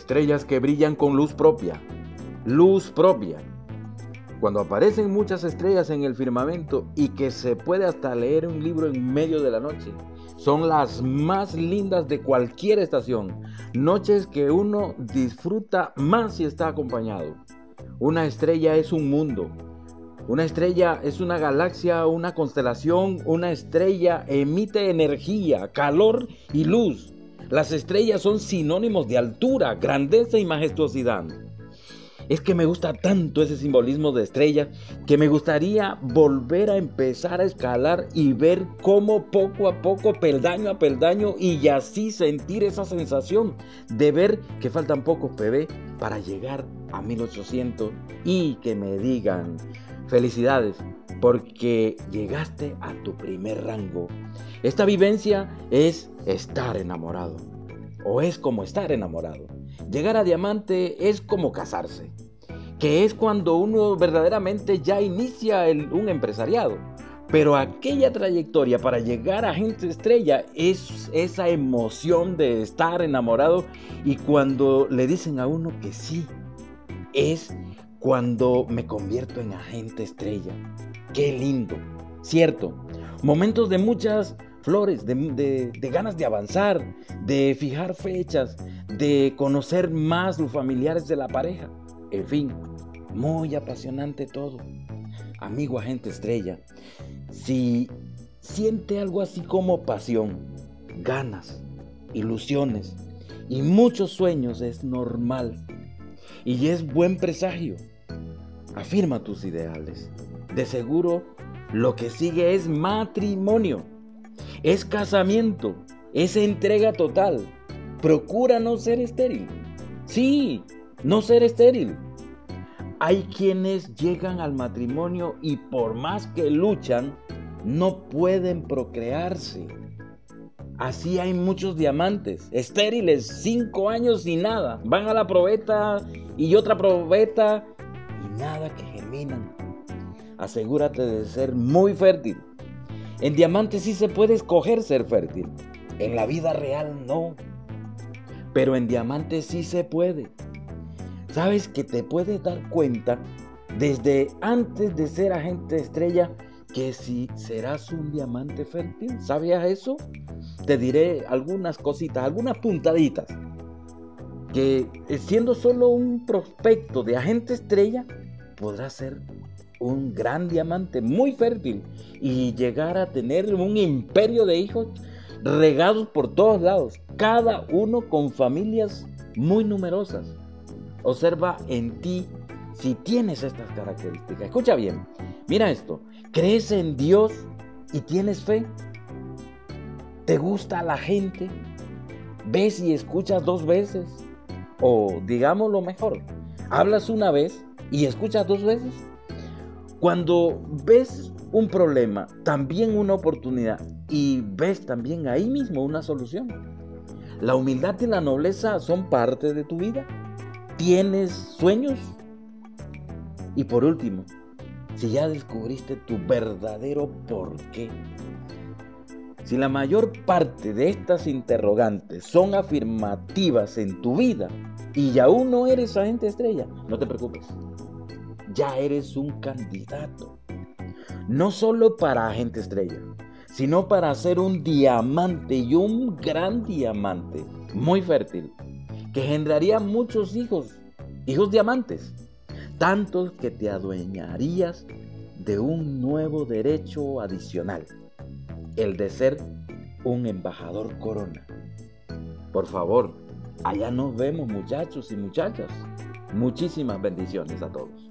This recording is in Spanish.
Estrellas que brillan con luz propia. Luz propia. Cuando aparecen muchas estrellas en el firmamento y que se puede hasta leer un libro en medio de la noche, son las más lindas de cualquier estación. Noches que uno disfruta más si está acompañado. Una estrella es un mundo. Una estrella es una galaxia, una constelación. Una estrella emite energía, calor y luz. Las estrellas son sinónimos de altura, grandeza y majestuosidad. Es que me gusta tanto ese simbolismo de estrella que me gustaría volver a empezar a escalar y ver cómo poco a poco, peldaño a peldaño, y así sentir esa sensación de ver que faltan pocos PB para llegar a 1800 y que me digan felicidades porque llegaste a tu primer rango. Esta vivencia es estar enamorado o es como estar enamorado. Llegar a diamante es como casarse, que es cuando uno verdaderamente ya inicia un empresariado. Pero aquella trayectoria para llegar a gente estrella es esa emoción de estar enamorado y cuando le dicen a uno que sí, es cuando me convierto en agente estrella. Qué lindo, cierto. Momentos de muchas flores, de, ganas de avanzar, de fijar fechas, de conocer más los familiares de la pareja. En fin, muy apasionante todo. Amigo agente estrella, si siente algo así como pasión, ganas, ilusiones y muchos sueños, es normal y es buen presagio. Afirma tus ideales. De seguro, lo que sigue es matrimonio. Es casamiento, es entrega total. Procura no ser estéril. Sí, no ser estéril. Hay quienes llegan al matrimonio y por más que luchan, no pueden procrearse. Así hay muchos diamantes, estériles, cinco años y nada. Van a la probeta y otra probeta y nada que germinan. Asegúrate de ser muy fértil. En diamantes sí se puede escoger ser fértil. En la vida real no. Pero en diamantes sí se puede. Sabes que te puedes dar cuenta desde antes de ser agente estrella que si serás un diamante fértil. ¿Sabías eso? Te diré algunas cositas, algunas puntaditas. Que eh, siendo solo un prospecto de agente estrella, podrás ser un gran diamante muy fértil y llegar a tener un imperio de hijos regados por todos lados, cada uno con familias muy numerosas. Observa en ti si tienes estas características. Escucha bien, mira esto, ¿crees en Dios y tienes fe? ¿Te gusta la gente? ¿Ves y escuchas dos veces? O digamos lo mejor, hablas una vez y escuchas dos veces. Cuando ves un problema, también una oportunidad y ves también ahí mismo una solución. La humildad y la nobleza son parte de tu vida. ¿Tienes sueños? Y por último, si ya descubriste tu verdadero por qué, si la mayor parte de estas interrogantes son afirmativas en tu vida y aún no eres agente estrella, no te preocupes ya eres un candidato. No solo para agente estrella, sino para ser un diamante y un gran diamante, muy fértil, que generaría muchos hijos, hijos diamantes, tantos que te adueñarías de un nuevo derecho adicional, el de ser un embajador corona. Por favor, allá nos vemos muchachos y muchachas. Muchísimas bendiciones a todos.